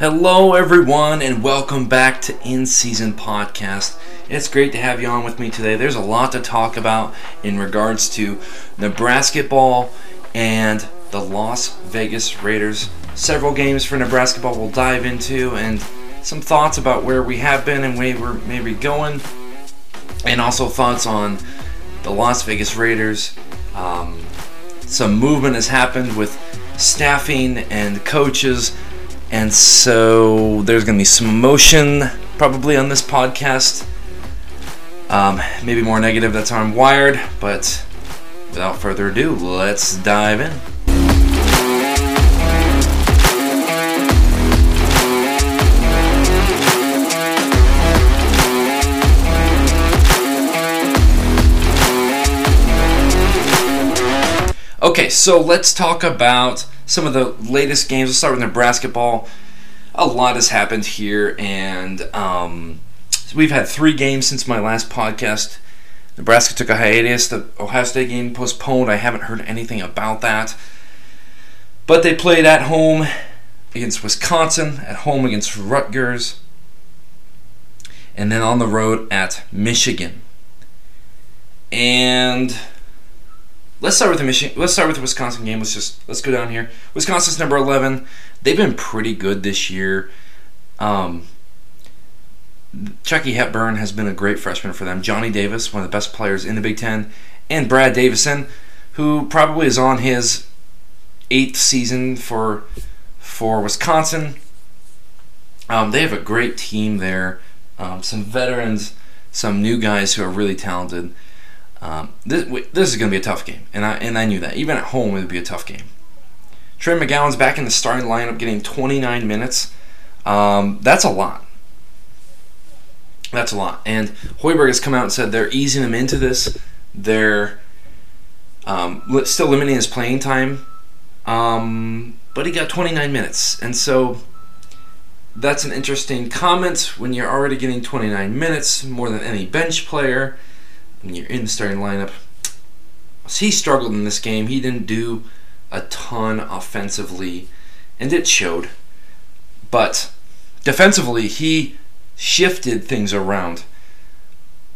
Hello, everyone, and welcome back to In Season Podcast. It's great to have you on with me today. There's a lot to talk about in regards to Nebrasketball and the Las Vegas Raiders. Several games for Nebrasketball we'll dive into, and some thoughts about where we have been and where we're maybe going, and also thoughts on the Las Vegas Raiders. Um, some movement has happened with staffing and coaches and so there's going to be some emotion probably on this podcast. Um, maybe more negative, that's how I'm wired. But without further ado, let's dive in. Okay, so let's talk about some of the latest games. Let's start with Nebrasketball. A lot has happened here, and um, we've had three games since my last podcast. Nebraska took a hiatus. The Ohio State game postponed. I haven't heard anything about that. But they played at home against Wisconsin, at home against Rutgers, and then on the road at Michigan. And Let's start with the Michigan. Let's start with the Wisconsin game. Let's just let's go down here. Wisconsin's number eleven. They've been pretty good this year. Um, Chucky Hepburn has been a great freshman for them. Johnny Davis, one of the best players in the Big Ten, and Brad Davison, who probably is on his eighth season for for Wisconsin. Um, they have a great team there. Um, some veterans, some new guys who are really talented. Um, this, this is going to be a tough game, and I and I knew that. Even at home, it would be a tough game. Trey McGowens back in the starting lineup, getting 29 minutes. Um, that's a lot. That's a lot. And Hoiberg has come out and said they're easing him into this. They're um, still limiting his playing time, um, but he got 29 minutes, and so that's an interesting comment when you're already getting 29 minutes more than any bench player when you're in the starting lineup. He struggled in this game. He didn't do a ton offensively, and it showed. But defensively, he shifted things around.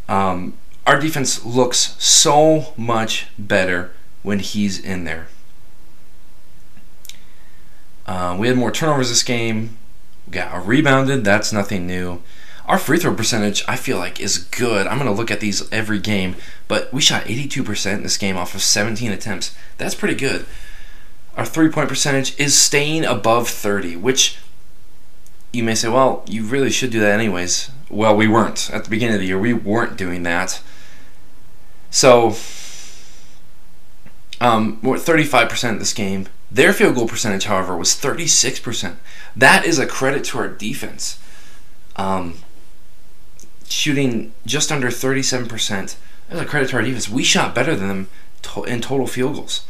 Um, our defense looks so much better when he's in there. Uh, we had more turnovers this game. We got rebounded. That's nothing new. Our free throw percentage, I feel like, is good. I'm going to look at these every game, but we shot 82% in this game off of 17 attempts. That's pretty good. Our three point percentage is staying above 30, which you may say, well, you really should do that anyways. Well, we weren't. At the beginning of the year, we weren't doing that. So, um, we're 35% this game. Their field goal percentage, however, was 36%. That is a credit to our defense. Um, shooting just under 37%. as a credit to our defense. We shot better than them to- in total field goals.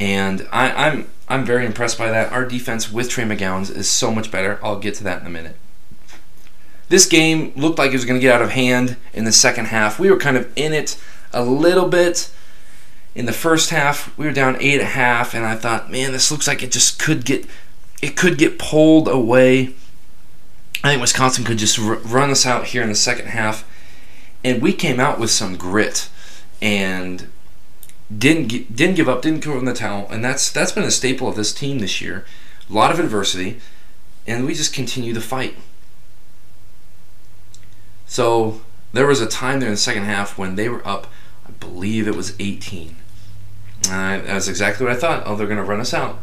And I, am I'm, I'm very impressed by that. Our defense with Trey McGowens is so much better. I'll get to that in a minute. This game looked like it was going to get out of hand in the second half. We were kind of in it a little bit. In the first half, we were down eight and a half, and I thought, man, this looks like it just could get it could get pulled away. I think Wisconsin could just r- run us out here in the second half, and we came out with some grit and didn't g- didn't give up, didn't throw in the towel, and that's that's been a staple of this team this year. A lot of adversity, and we just continue to fight. So there was a time there in the second half when they were up, I believe it was 18. Uh, that's exactly what I thought. Oh, they're going to run us out.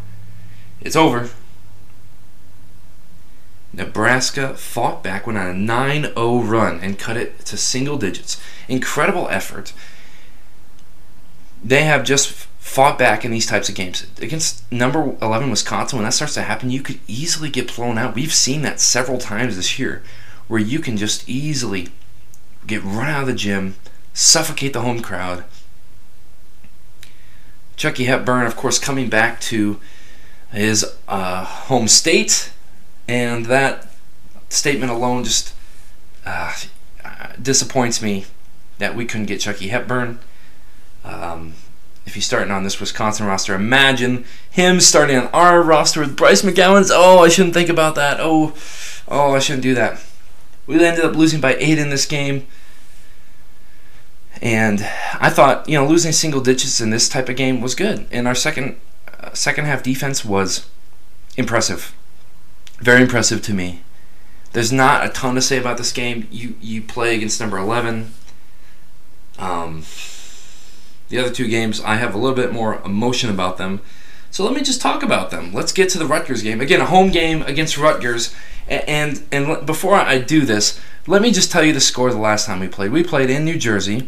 It's over. Nebraska fought back, went on a 9 0 run, and cut it to single digits. Incredible effort. They have just fought back in these types of games. Against number 11 Wisconsin, when that starts to happen, you could easily get blown out. We've seen that several times this year, where you can just easily get run out of the gym, suffocate the home crowd. Chucky Hepburn, of course, coming back to his uh, home state and that statement alone just uh, disappoints me that we couldn't get Chucky Hepburn. Um, if he's starting on this Wisconsin roster. Imagine him starting on our roster with Bryce McGowens. Oh, I shouldn't think about that. Oh, oh, I shouldn't do that. We ended up losing by eight in this game. And I thought, you know, losing single digits in this type of game was good. And our second uh, second half defense was impressive. Very impressive to me. There's not a ton to say about this game. You you play against number 11. Um, the other two games, I have a little bit more emotion about them. So let me just talk about them. Let's get to the Rutgers game. Again, a home game against Rutgers. And and before I do this, let me just tell you the score the last time we played. We played in New Jersey.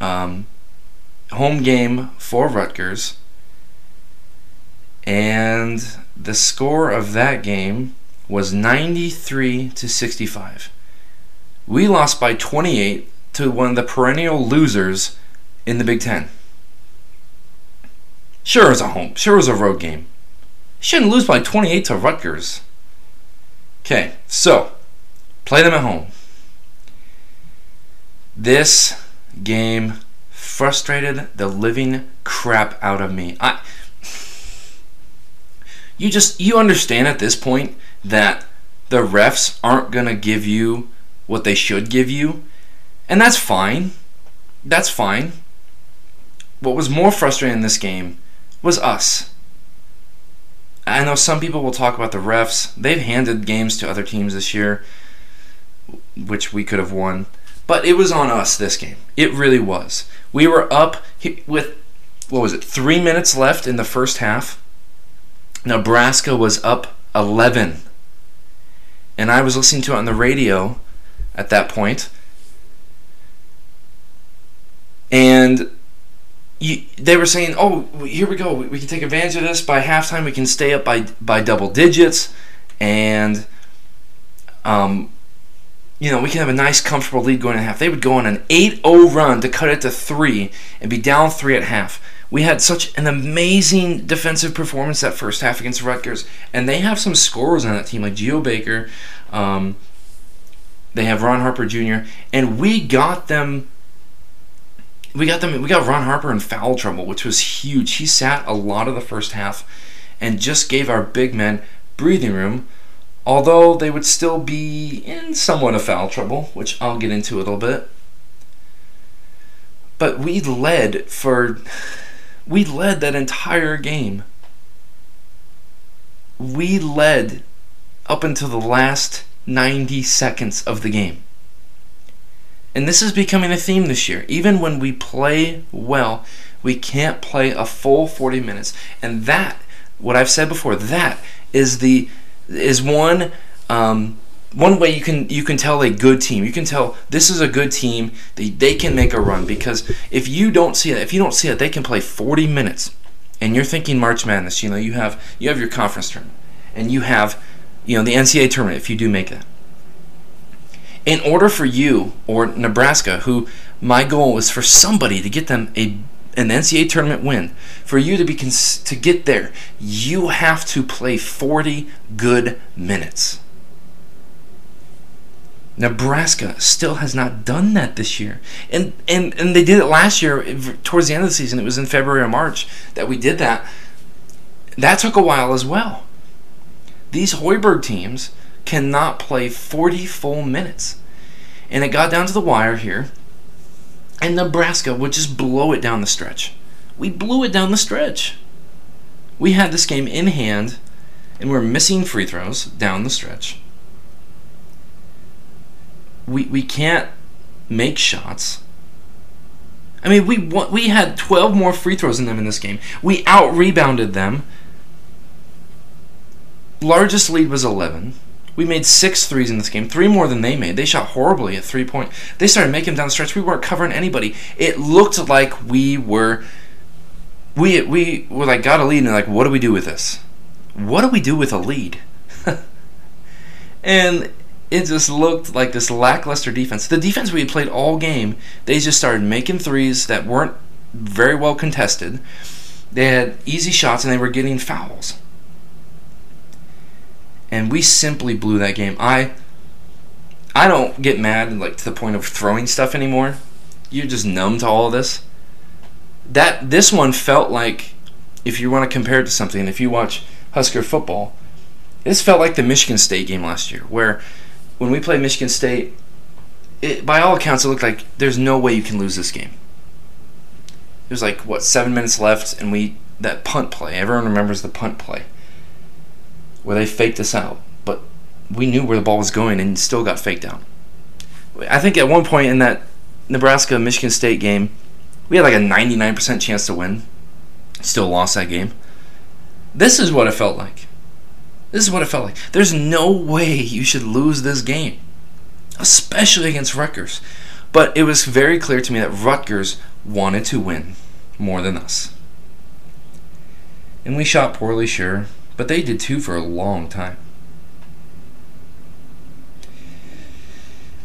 Um, home game for Rutgers. And the score of that game was 93 to 65. We lost by 28 to one of the perennial losers in the Big Ten. Sure, it was a home. Sure, it was a road game. Shouldn't lose by 28 to Rutgers. Okay, so play them at home. This game frustrated the living crap out of me. I you just you understand at this point that the refs aren't going to give you what they should give you, and that's fine. That's fine. What was more frustrating in this game was us. I know some people will talk about the refs. They've handed games to other teams this year, which we could have won. But it was on us this game. It really was. We were up with, what was it, three minutes left in the first half. Nebraska was up 11. And I was listening to it on the radio at that point. And you, they were saying, "Oh, here we go. We, we, can take advantage of this. By halftime, we can stay up by by double digits, and um, you know, we can have a nice, comfortable lead going to half." They would go on an 8-0 run to cut it to three and be down three at half. We had such an amazing defensive performance that first half against Rutgers, and they have some scorers on that team like Geo Baker. Um, they have Ron Harper Jr. and we got them we got them. We got Ron Harper in foul trouble, which was huge. He sat a lot of the first half, and just gave our big men breathing room. Although they would still be in somewhat of foul trouble, which I'll get into a little bit. But we led for, we led that entire game. We led up until the last 90 seconds of the game. And this is becoming a theme this year. Even when we play well, we can't play a full 40 minutes. And that, what I've said before, that is the is one um, one way you can you can tell a good team. You can tell this is a good team. They, they can make a run because if you don't see it, if you don't see it, they can play 40 minutes. And you're thinking March Madness. You know you have you have your conference tournament, and you have you know the NCAA tournament if you do make that in order for you or Nebraska, who my goal is for somebody to get them a an NCAA tournament win, for you to be cons- to get there, you have to play 40 good minutes. Nebraska still has not done that this year. And, and and they did it last year towards the end of the season. It was in February or March that we did that. That took a while as well. These Hoiberg teams cannot play 40 full minutes. And it got down to the wire here. And Nebraska would just blow it down the stretch. We blew it down the stretch. We had this game in hand, and we're missing free throws down the stretch. We, we can't make shots. I mean, we we had 12 more free throws than them in this game. We out rebounded them. Largest lead was 11. We made six threes in this game, three more than they made. They shot horribly at three point. They started making them down the stretch. We weren't covering anybody. It looked like we were, we we were like got a lead and like, what do we do with this? What do we do with a lead? and it just looked like this lackluster defense. The defense we had played all game, they just started making threes that weren't very well contested. They had easy shots and they were getting fouls and we simply blew that game. I I don't get mad like to the point of throwing stuff anymore. You're just numb to all of this. that this one felt like if you want to compare it to something, if you watch Husker football, this felt like the Michigan State game last year, where when we played Michigan State, it, by all accounts, it looked like there's no way you can lose this game. There's like what seven minutes left, and we that punt play. Everyone remembers the punt play where they faked us out, but we knew where the ball was going and still got faked out. I think at one point in that Nebraska Michigan State game, we had like a 99% chance to win. Still lost that game. This is what it felt like. This is what it felt like. There's no way you should lose this game, especially against Rutgers. But it was very clear to me that Rutgers wanted to win more than us. And we shot poorly, sure, but they did too for a long time.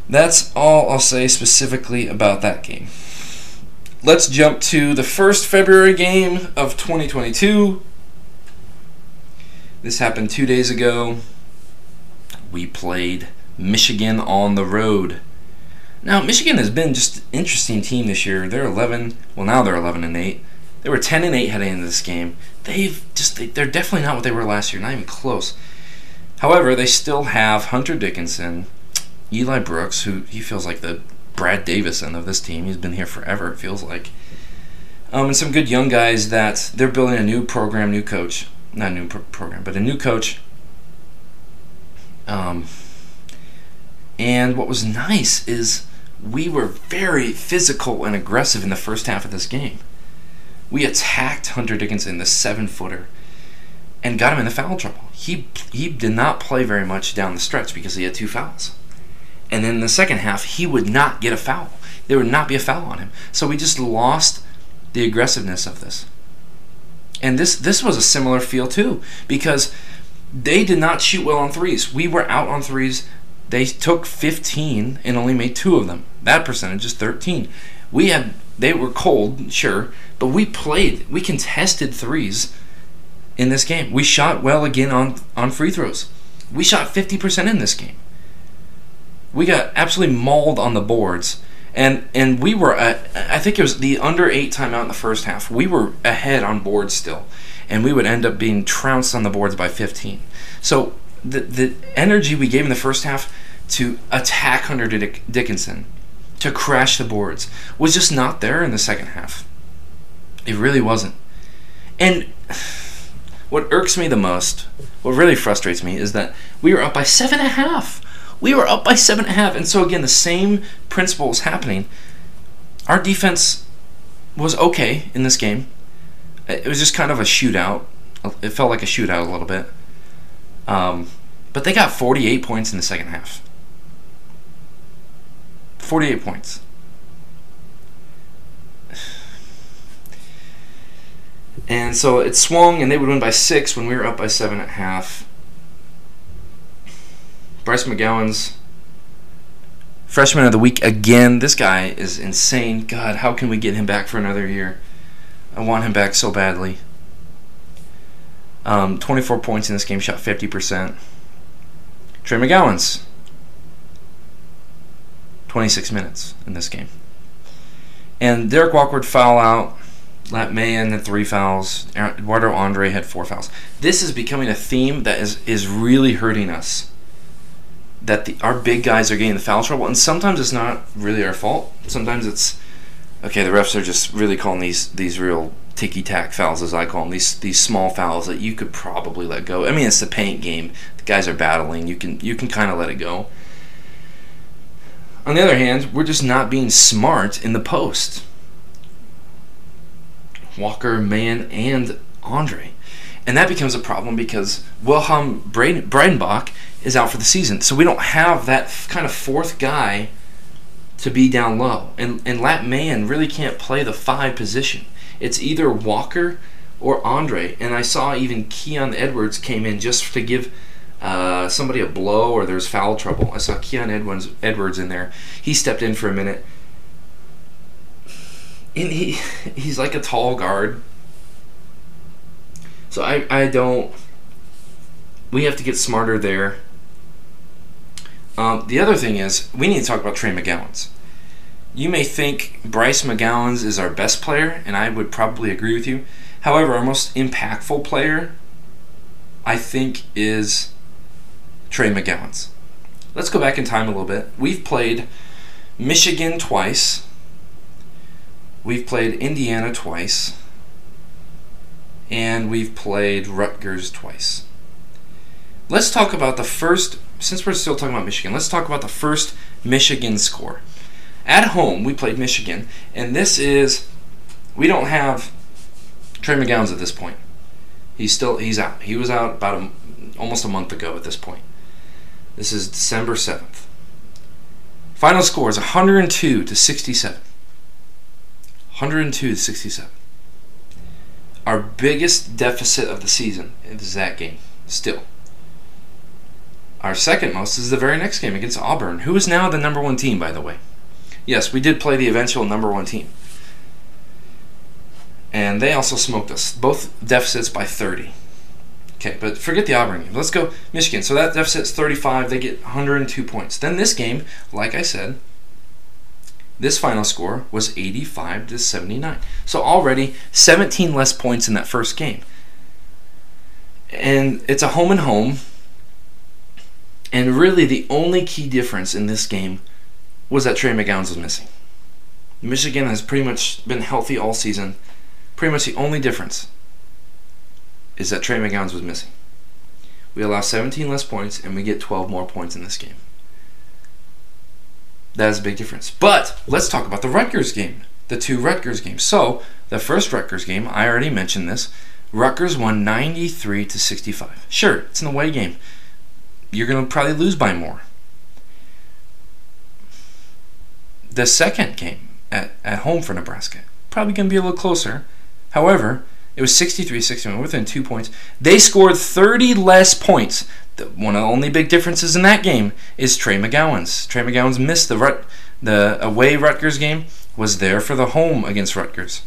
That's all I'll say specifically about that game. Let's jump to the first February game of 2022. This happened two days ago. We played Michigan on the road. Now, Michigan has been just an interesting team this year. They're 11, well, now they're 11 and 8. They were 10 and 8 heading into this game. They've just, they, they're definitely not what they were last year, not even close. However, they still have Hunter Dickinson, Eli Brooks, who he feels like the Brad Davison of this team. He's been here forever, it feels like. Um, and some good young guys that they're building a new program, new coach. Not a new pro- program, but a new coach. Um, and what was nice is we were very physical and aggressive in the first half of this game. We attacked Hunter Dickinson, the seven footer, and got him in the foul trouble. He he did not play very much down the stretch because he had two fouls. And then in the second half, he would not get a foul. There would not be a foul on him. So we just lost the aggressiveness of this. And this this was a similar feel too, because they did not shoot well on threes. We were out on threes. They took 15 and only made two of them. That percentage is 13. We had they were cold, sure, but we played. We contested threes in this game. We shot well again on on free throws. We shot 50% in this game we got absolutely mauled on the boards. And and we were at, I think it was the under eight timeout in the first half. We were ahead on boards still, and we would end up being trounced on the boards by 15. So the the energy we gave in the first half to attack Hunter Dick- Dickinson, to crash the boards, was just not there in the second half. It really wasn't. And what irks me the most, what really frustrates me, is that we were up by seven and a half. We were up by seven and a half, and so again, the same principle was happening. Our defense was okay in this game. It was just kind of a shootout. It felt like a shootout a little bit. Um, but they got 48 points in the second half. 48 points. And so it swung, and they would win by six when we were up by seven at half. Bryce McGowens freshman of the week again. This guy is insane. God, how can we get him back for another year? I want him back so badly. Um, 24 points in this game, shot 50%. Trey McGowens 26 minutes in this game. And Derrick Walker foul out. Lat Mayen had three fouls. Eduardo Andre had four fouls. This is becoming a theme that is, is really hurting us that the, our big guys are getting the foul trouble, and sometimes it's not really our fault. Sometimes it's okay. The refs are just really calling these these real ticky tack fouls, as I call them. These these small fouls that you could probably let go. I mean, it's the paint game. The guys are battling. You can you can kind of let it go. On the other hand, we're just not being smart in the post. Walker, Mayen, and Andre. And that becomes a problem because Wilhelm Breidenbach is out for the season. So we don't have that kind of fourth guy to be down low. And, and Lat Mayen really can't play the five position. It's either Walker or Andre. And I saw even Keon Edwards came in just to give uh, somebody a blow or there's foul trouble. I saw Keon Edwards, Edwards in there. He stepped in for a minute. And he, he's like a tall guard. So I, I don't. We have to get smarter there. Um, the other thing is, we need to talk about Trey McGowens. You may think Bryce McGowens is our best player, and I would probably agree with you. However, our most impactful player, I think, is Trey McGowens. Let's go back in time a little bit. We've played Michigan twice. We've played Indiana twice. And we've played Rutgers twice. Let's talk about the first, since we're still talking about Michigan, let's talk about the first Michigan score. At home, we played Michigan, and this is, we don't have Trey McGowens at this point. He's still, he's out. He was out about a, almost a month ago at this point. This is December 7th. Final score is 102 to 67. 102 to 67. Our biggest deficit of the season is that game, still. Our second most is the very next game against Auburn, who is now the number one team, by the way. Yes, we did play the eventual number one team. And they also smoked us. Both deficits by 30. Okay, but forget the Auburn game. Let's go Michigan. So that deficit's 35. They get 102 points. Then this game, like I said, this final score was 85 to 79. So already 17 less points in that first game. And it's a home and home. And really, the only key difference in this game was that Trey McGowens was missing. Michigan has pretty much been healthy all season. Pretty much the only difference is that Trey McGowens was missing. We allow 17 less points and we get 12 more points in this game. That is a big difference. But let's talk about the Rutgers game, the two Rutgers games. So, the first Rutgers game, I already mentioned this. Rutgers won 93 to 65. Sure, it's an away game. You're going to probably lose by more. The second game at, at home for Nebraska, probably going to be a little closer. However, it was 63 61, within two points. They scored 30 less points. The, one of the only big differences in that game is Trey McGowens. Trey McGowens missed the Rut, the away Rutgers game, was there for the home against Rutgers.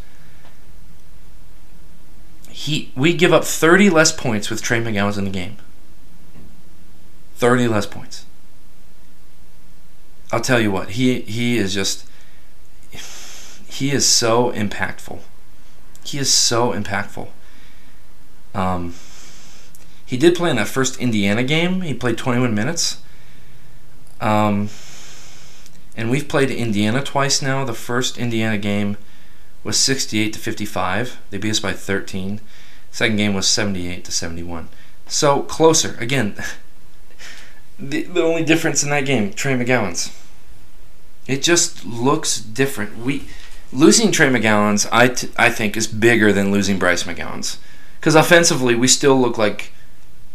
He, we give up 30 less points with Trey McGowens in the game. 30 less points. I'll tell you what, he he is just he is so impactful. He is so impactful. Um, he did play in that first Indiana game. He played 21 minutes. Um, and we've played Indiana twice now. The first Indiana game was 68 to 55. They beat us by 13. Second game was 78 to 71. So closer. Again, the, the only difference in that game, Trey McGowens. It just looks different. We losing Trey McGowens, I, t- I think, is bigger than losing Bryce McGowens. Because offensively, we still look like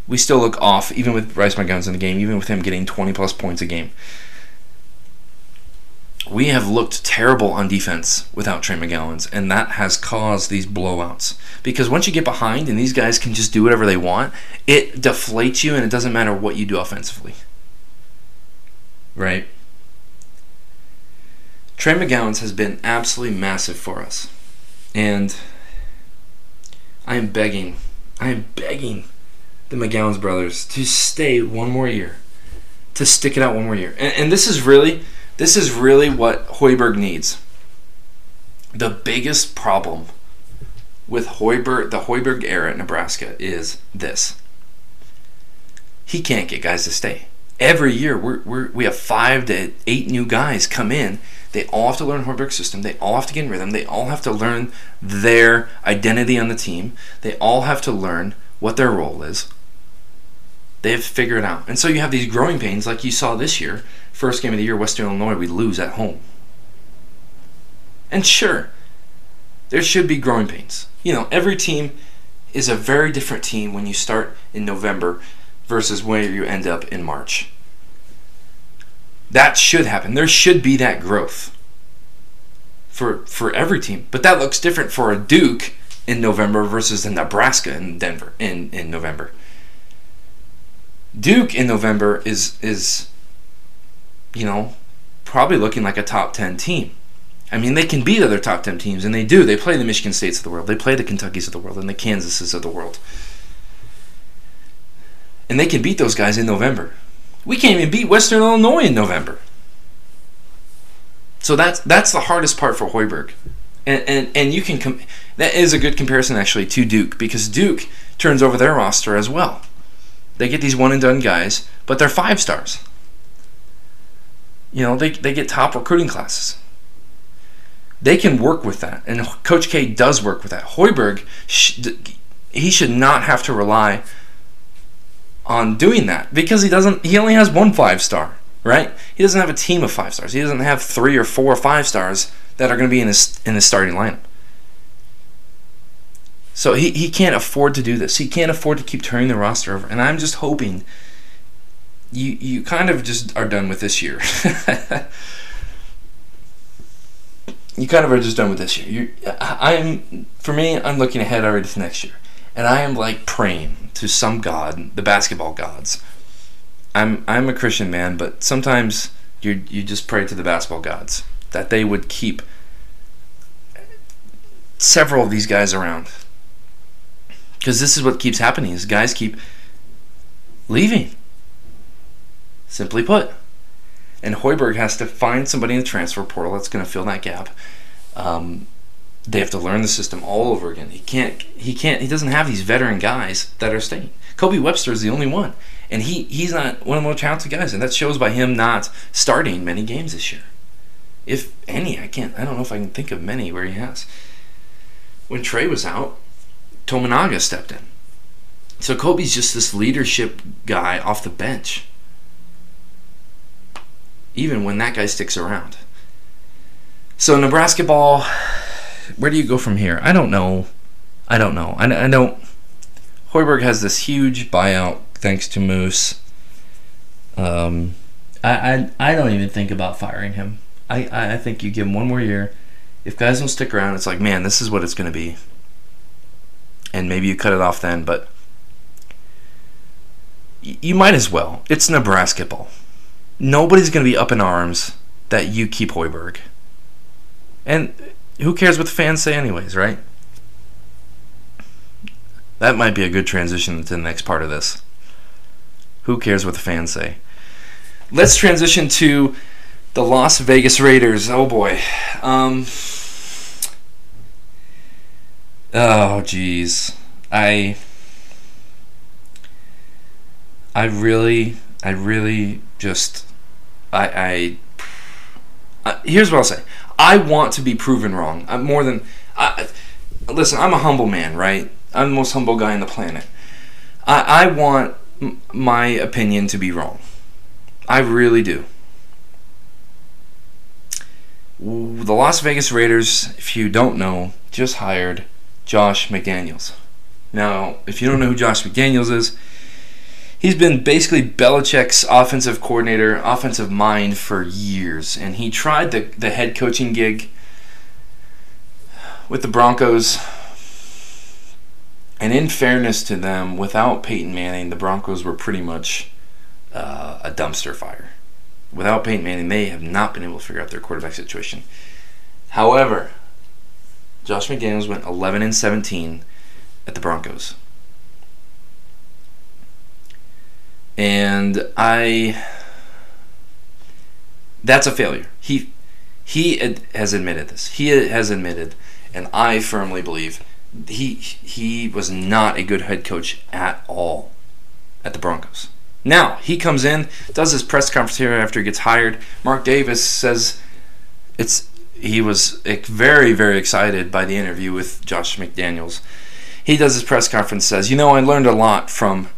we still look off, even with Bryce McGowens in the game, even with him getting 20 plus points a game. We have looked terrible on defense without Trey McGowens, and that has caused these blowouts. Because once you get behind and these guys can just do whatever they want, it deflates you, and it doesn't matter what you do offensively. Right? Trey McGowens has been absolutely massive for us. And I am begging, I am begging the McGowens brothers to stay one more year, to stick it out one more year. And, and this is really, this is really what Hoiberg needs. The biggest problem with Hoiberg, the Hoiberg era at Nebraska is this. He can't get guys to stay. Every year, we're, we're, we have five to eight new guys come in they all have to learn Hoiberg's system. They all have to get in rhythm. They all have to learn their identity on the team. They all have to learn what their role is. They have to figure it out. And so you have these growing pains like you saw this year. First game of the year, Western Illinois, we lose at home. And sure, there should be growing pains. You know, every team is a very different team when you start in November versus where you end up in March. That should happen. There should be that growth for for every team. But that looks different for a Duke in November versus the Nebraska in Denver in, in November. Duke in November is is you know probably looking like a top 10 team. I mean, they can beat other top 10 teams, and they do. They play the Michigan States of the world. They play the Kentuckys of the world and the Kansases of the world. And they can beat those guys in November. We can't even beat Western Illinois in November. So that's that's the hardest part for Hoiberg, and and, and you can com- that is a good comparison actually to Duke because Duke turns over their roster as well. They get these one and done guys, but they're five stars. You know, they they get top recruiting classes. They can work with that, and Coach K does work with that. Hoiberg, he should not have to rely on doing that because he doesn't. He only has one five star right? He doesn't have a team of five stars. He doesn't have three or four five stars that are going to be in his in his starting lineup. So he, he can't afford to do this. He can't afford to keep turning the roster over. And I'm just hoping you you kind of just are done with this year. you kind of are just done with this year. You, I'm for me, I'm looking ahead already to next year, and I am like praying to some god, the basketball gods, I'm I'm a Christian man, but sometimes you you just pray to the basketball gods that they would keep several of these guys around. Because this is what keeps happening is guys keep leaving. Simply put. And Hoiberg has to find somebody in the transfer portal that's going to fill that gap. Um, they have to learn the system all over again. He can't. He can't. He doesn't have these veteran guys that are staying. Kobe Webster is the only one and he he's not one of the most talented guys, and that shows by him not starting many games this year, if any. I can't. I don't know if I can think of many where he has. When Trey was out, Tominaga stepped in. So Kobe's just this leadership guy off the bench. Even when that guy sticks around. So Nebrasketball, where do you go from here? I don't know. I don't know. I, I don't. Hoiberg has this huge buyout thanks to Moos. Um, I, I I don't even think about firing him. I, I think you give him one more year. If guys don't stick around, it's like, man, this is what it's going to be. And maybe you cut it off then, but you might as well. It's Nebrasketball. Nobody's going to be up in arms that you keep Hoiberg. And who cares what the fans say, anyways, right? That might be a good transition to the next part of this. Who cares what the fans say? Let's transition to the Las Vegas Raiders. Oh boy. Um, oh jeez. I I really I really just I I here's what I'll say. I want to be proven wrong. I'm more than I, listen. I'm a humble man, right? I'm the most humble guy on the planet. I, I want my opinion to be wrong. I really do. The Las Vegas Raiders, if you don't know, just hired Josh McDaniels. Now, if you don't know who Josh McDaniels is, he's been basically Belichick's offensive coordinator, offensive mind for years, and he tried the, the head coaching gig with the Broncos and in fairness to them, without Peyton Manning, the Broncos were pretty much uh, a dumpster fire. Without Peyton Manning, they have not been able to figure out their quarterback situation. However, Josh McDaniels went 11 and 17 at the Broncos. And I that's a failure. He he has admitted this. He has admitted and I firmly believe he he was not a good head coach at all at the Broncos. Now he comes in, does his press conference here after he gets hired. Mark Davis says it's he was very very excited by the interview with Josh McDaniels. He does his press conference says, "You know, I learned a lot from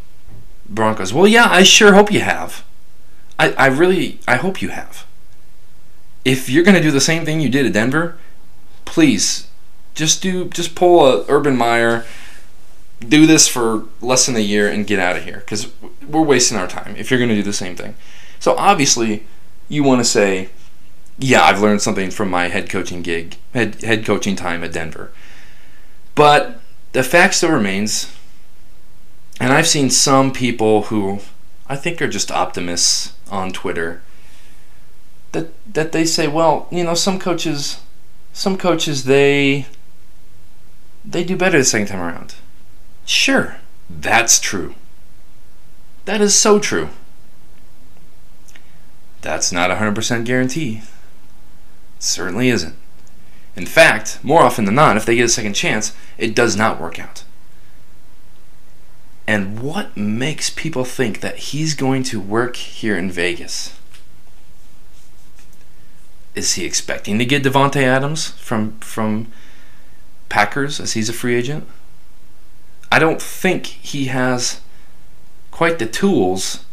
Broncos." Well, yeah, I sure hope you have. I I really I hope you have. If you're going to do the same thing you did at Denver, please just do just pull a Urban Meyer, do this for less than a year and get out of here because we're wasting our time if you're going to do the same thing. So obviously, you want to say, yeah, I've learned something from my head coaching gig, head head coaching time at Denver. But the fact still remains, and I've seen some people who I think are just optimists on Twitter that that they say, well, you know, some coaches some coaches they they do better the second time around. Sure, that's true. That is so true. That's not a 100% guarantee. certainly isn't. In fact, more often than not, if they get a second chance, it does not work out. And what makes people think that he's going to work here in Vegas? Is he expecting to get Davante Adams from from Packers as he's a free agent? I don't think he has quite the tools.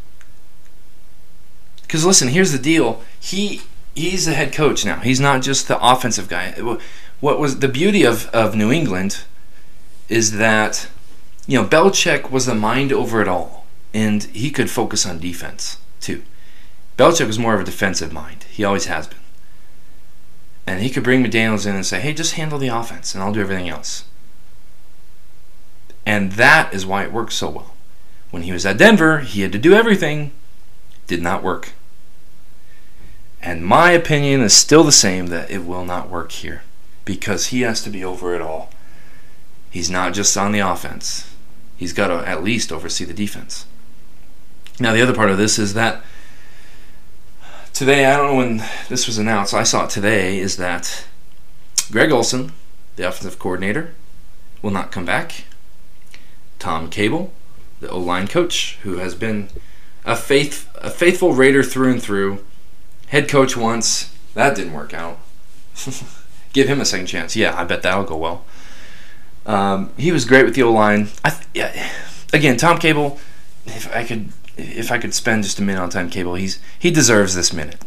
Because listen, here's the deal. He he's the head coach now. He's not just the offensive guy. What was the beauty of, of New England is that you know Belichick was the mind over it all, and he could focus on defense too. Belichick was more of a defensive mind. He always has been. And he could bring McDaniels in and say, hey, just handle the offense and I'll do everything else. And that is why it works so well. When he was at Denver, he had to do everything, did not work. And my opinion is still the same that it will not work here because he has to be over it all. He's not just on the offense, he's got to at least oversee the defense. Now, the other part of this is that today, I don't know when this was announced, I saw it today, is that Greg Olson, the offensive coordinator, will not come back. Tom Cable, the O line coach, who has been a faith a faithful Raider through and through, head coach once, that didn't work out. Give him a second chance. Yeah, I bet that'll go well. Um, he was great with the O line. Yeah, again, Tom Cable. If I could if I could spend just a minute on Tom Cable, he's he deserves this minute.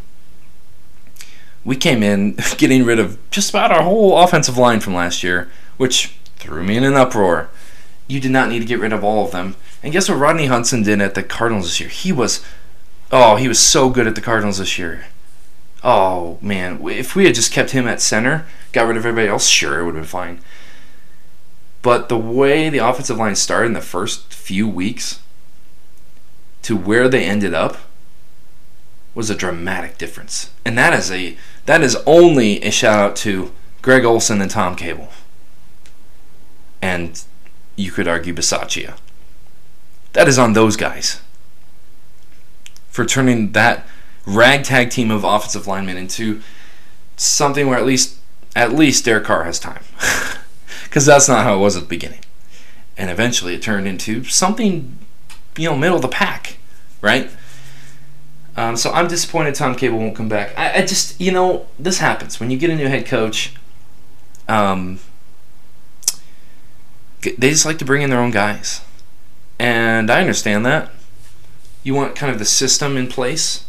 We came in getting rid of just about our whole offensive line from last year, which threw me in an uproar. You did not need to get rid of all of them. And guess what Rodney Hudson did at the Cardinals this year? He was, oh, he was so good at the Cardinals this year. Oh man, if we had just kept him at center, got rid of everybody else, sure, it would have been fine. But the way the offensive line started in the first few weeks, to where they ended up was a dramatic difference. And that is a that is only a shout out to Greg Olson and Tom Cable. And you could argue Bisaccia. That is on those guys. For turning that ragtag team of offensive linemen into something where at least at least Derek Carr has time. Because that's not how it was at the beginning. And eventually it turned into something you know, middle of the pack, right? Um, so I'm disappointed Tom Cable won't come back. I, I, just, you know, this happens when you get a new head coach. Um, they just like to bring in their own guys, and I understand that. You want kind of the system in place,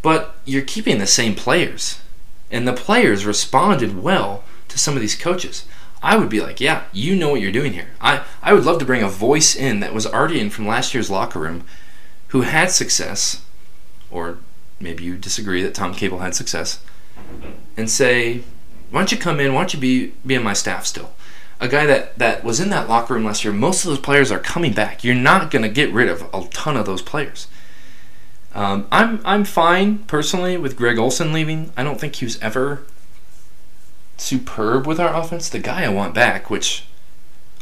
but you're keeping the same players, and the players responded well to some of these coaches. I would be like, yeah, you know what you're doing here. I, I would love to bring a voice in that was already in from last year's locker room who had success, or maybe you disagree that Tom Cable had success, and say, why don't you come in? Why don't you be, be on my staff still? A guy that, that was in that locker room last year, most of those players are coming back. You're not going to get rid of a ton of those players. Um, I'm I'm fine personally with Greg Olson leaving. I don't think he was ever superb with our offense. The guy I want back, which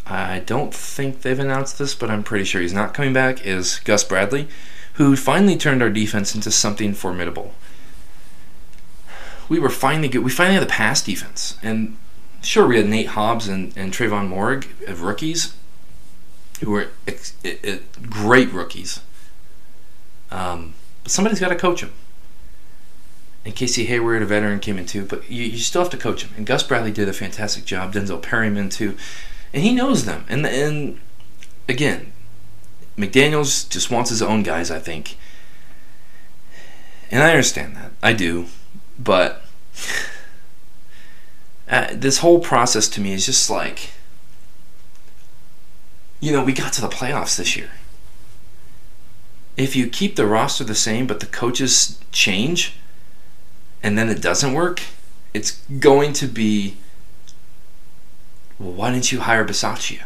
I don't think they've announced this, but I'm pretty sure he's not coming back, is Gus Bradley, who finally turned our defense into something formidable. We were finally good. We finally had the pass defense. And sure, we had Nate Hobbs and, and Trevon Moehrig of rookies, who were ex- great rookies. Um, but somebody's got to coach them and Casey Hayward, a veteran, came in too. But you, you still have to coach him. And Gus Bradley did a fantastic job. Denzel Perryman too, and he knows them. And and again, McDaniels just wants his own guys. I think, and I understand that. I do, but uh, this whole process to me is just like, you know, we got to the playoffs this year. If you keep the roster the same, but the coaches change and then it doesn't work, it's going to be well, why didn't you hire Bisaccia?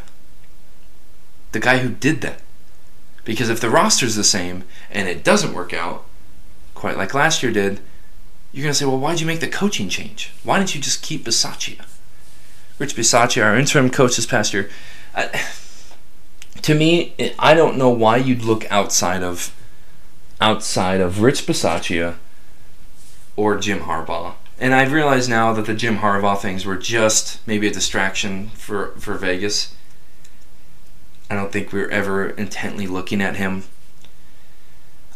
The guy who did that. Because if the roster's the same and it doesn't work out, quite like last year did, you're going to say, well, why'd you make the coaching change? Why didn't you just keep Bisaccia? Rich Bisaccia, our interim coach this past year, uh, to me, I don't know why you'd look outside of outside of Rich Bisaccia or Jim Harbaugh. And I realize now that the Jim Harbaugh things were just maybe a distraction for, for Vegas. I don't think we were ever intently looking at him.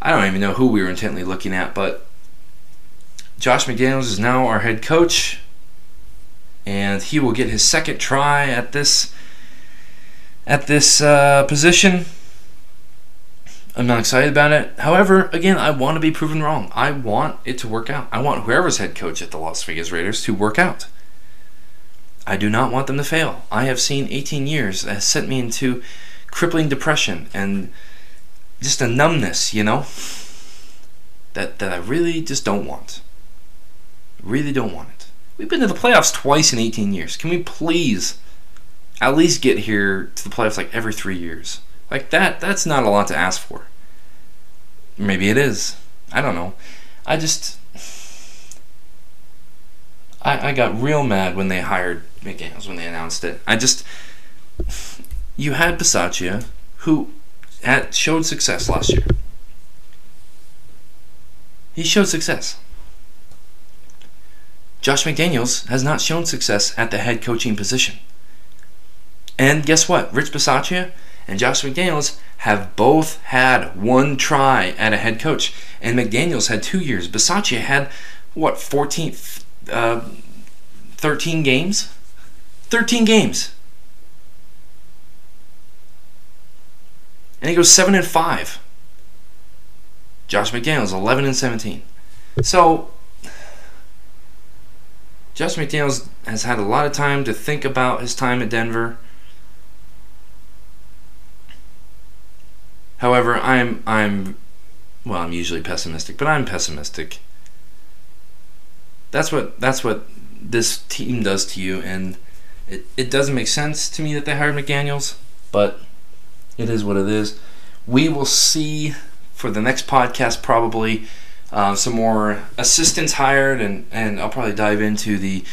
I don't even know who we were intently looking at, but Josh McDaniels is now our head coach, and he will get his second try at this at this uh, position. I'm not excited about it. However, again, I want to be proven wrong. I want it to work out. I want whoever's head coach at the Las Vegas Raiders to work out. I do not want them to fail. I have seen 18 years that has sent me into crippling depression and just a numbness, you know, that, that I really just don't want. Really don't want it. We've been to the playoffs twice in 18 years. Can we please at least get here to the playoffs like every three years? Like that, that's not a lot to ask for. Maybe it is. I don't know. I just. I, I got real mad when they hired McDaniels, when they announced it. I just. You had Bisaccia, who had showed success last year. He showed success. Josh McDaniels has not shown success at the head coaching position. And guess what? Rich Bisaccia and Josh McDaniels have both had one try at a head coach. And McDaniels had two years. Bisaccia had, what, 14, uh, 13 games? 13 games. And he goes 7 and 5. Josh McDaniels 11 and 17. So Josh McDaniels has had a lot of time to think about his time at Denver. However, I'm I'm well, I'm usually pessimistic, but I'm pessimistic. That's what that's what this team does to you and it, it doesn't make sense to me that they hired McDaniels, but it is what it is. We will see for the next podcast probably uh, some more assistants hired, and, and I'll probably dive into the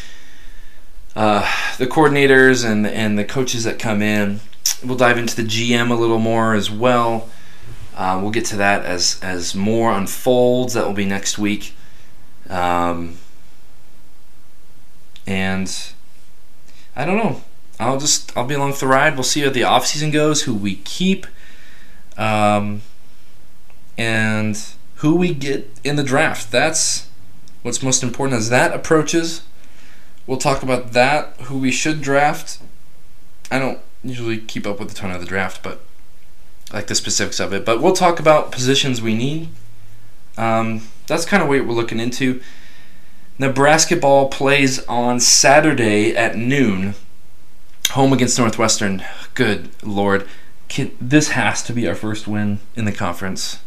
uh, the coordinators and and the coaches that come in. We'll dive into the GM a little more as well. Uh, we'll get to that as as more unfolds. That will be next week. Um, and I don't know. I'll just I'll be along for the ride. We'll see how the off season goes. Who we keep, um, and who we get in the draft. That's what's most important as that approaches. We'll talk about that. Who we should draft. I don't usually keep up with a ton of the draft, but like the specifics of it. But we'll talk about positions we need. Um, that's kind of what we're looking into. Nebrasketball plays on Saturday at noon, home against Northwestern. Good lord, Can, this has to be our first win in the conference.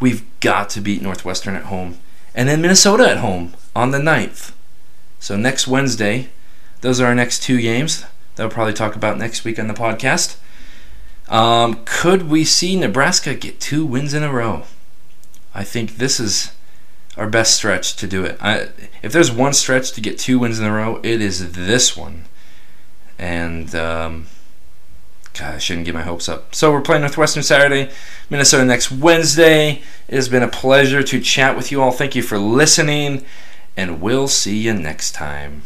We've got to beat Northwestern at home, and then Minnesota at home on the 9th. So next Wednesday, those are our next two games that we'll probably talk about next week on the podcast. Um, could we see Nebraska get two wins in a row? I think this is our best stretch to do it. I, if there's one stretch to get two wins in a row, it is this one. And um, God, I shouldn't get my hopes up. So we're playing Northwestern Saturday, Minnesota next Wednesday. It has been a pleasure to chat with you all. Thank you for listening, and we'll see you next time.